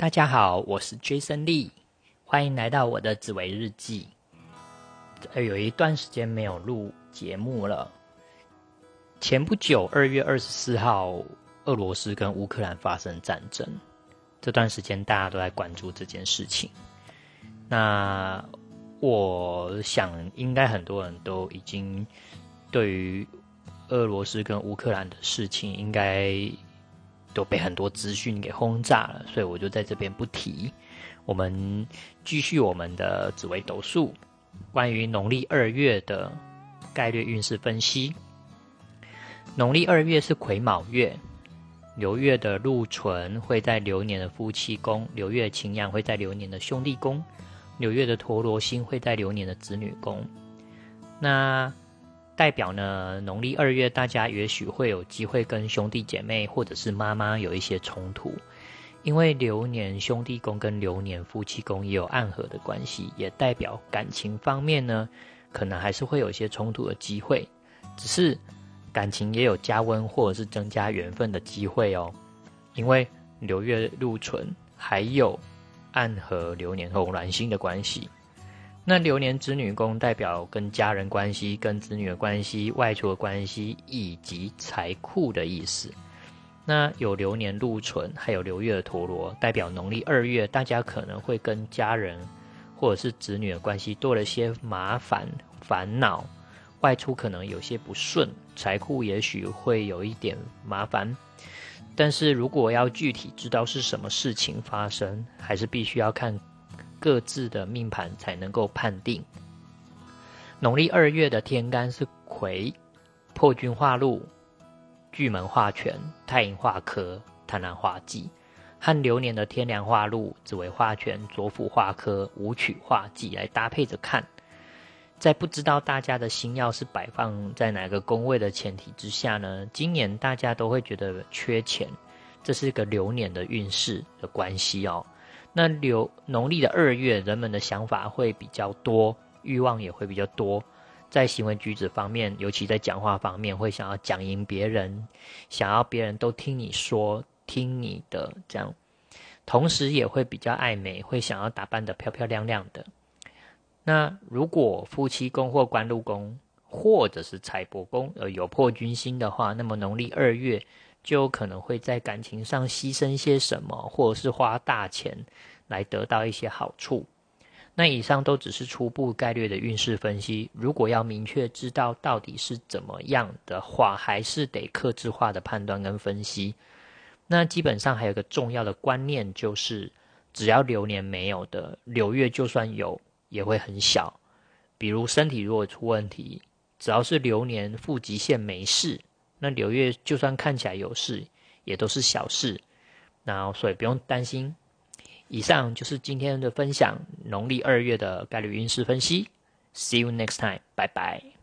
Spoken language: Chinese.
大家好，我是 Jason Lee，欢迎来到我的紫薇日记。呃，有一段时间没有录节目了。前不久，二月二十四号，俄罗斯跟乌克兰发生战争，这段时间大家都在关注这件事情。那我想，应该很多人都已经对于俄罗斯跟乌克兰的事情，应该。都被很多资讯给轰炸了，所以我就在这边不提。我们继续我们的紫微斗数，关于农历二月的概率运势分析。农历二月是癸卯月，流月的禄存会在流年的夫妻宫，流月擎羊会在流年的兄弟宫，流月的陀罗星会在流年的子女宫。那代表呢，农历二月，大家也许会有机会跟兄弟姐妹或者是妈妈有一些冲突，因为流年兄弟宫跟流年夫妻宫也有暗合的关系，也代表感情方面呢，可能还是会有一些冲突的机会，只是感情也有加温或者是增加缘分的机会哦，因为流月禄存还有暗合流年红鸾星的关系。那流年子女宫代表跟家人关系、跟子女的关系、外出的关系以及财库的意思。那有流年禄存，还有流月的陀螺，代表农历二月，大家可能会跟家人或者是子女的关系多了些麻烦、烦恼，外出可能有些不顺，财库也许会有一点麻烦。但是如果要具体知道是什么事情发生，还是必须要看。各自的命盘才能够判定。农历二月的天干是癸，破军化禄，巨门化权，太阴化科，贪婪化忌，和流年的天梁化禄，紫微化权，左辅化科，武曲化忌来搭配着看。在不知道大家的星耀是摆放在哪个宫位的前提之下呢？今年大家都会觉得缺钱，这是一个流年的运势的关系哦。那流农历的二月，人们的想法会比较多，欲望也会比较多，在行为举止方面，尤其在讲话方面，会想要讲赢别人，想要别人都听你说，听你的这样，同时也会比较爱美，会想要打扮的漂漂亮亮的。那如果夫妻宫或官禄宫，或者是财帛宫，呃有破军星的话，那么农历二月。就可能会在感情上牺牲些什么，或者是花大钱来得到一些好处。那以上都只是初步概率的运势分析。如果要明确知道到底是怎么样的话，还是得克制化的判断跟分析。那基本上还有个重要的观念，就是只要流年没有的，流月就算有也会很小。比如身体如果出问题，只要是流年负极线没事。那六月就算看起来有事，也都是小事，那所以不用担心。以上就是今天的分享，农历二月的概率运势分析。See you next time，拜拜。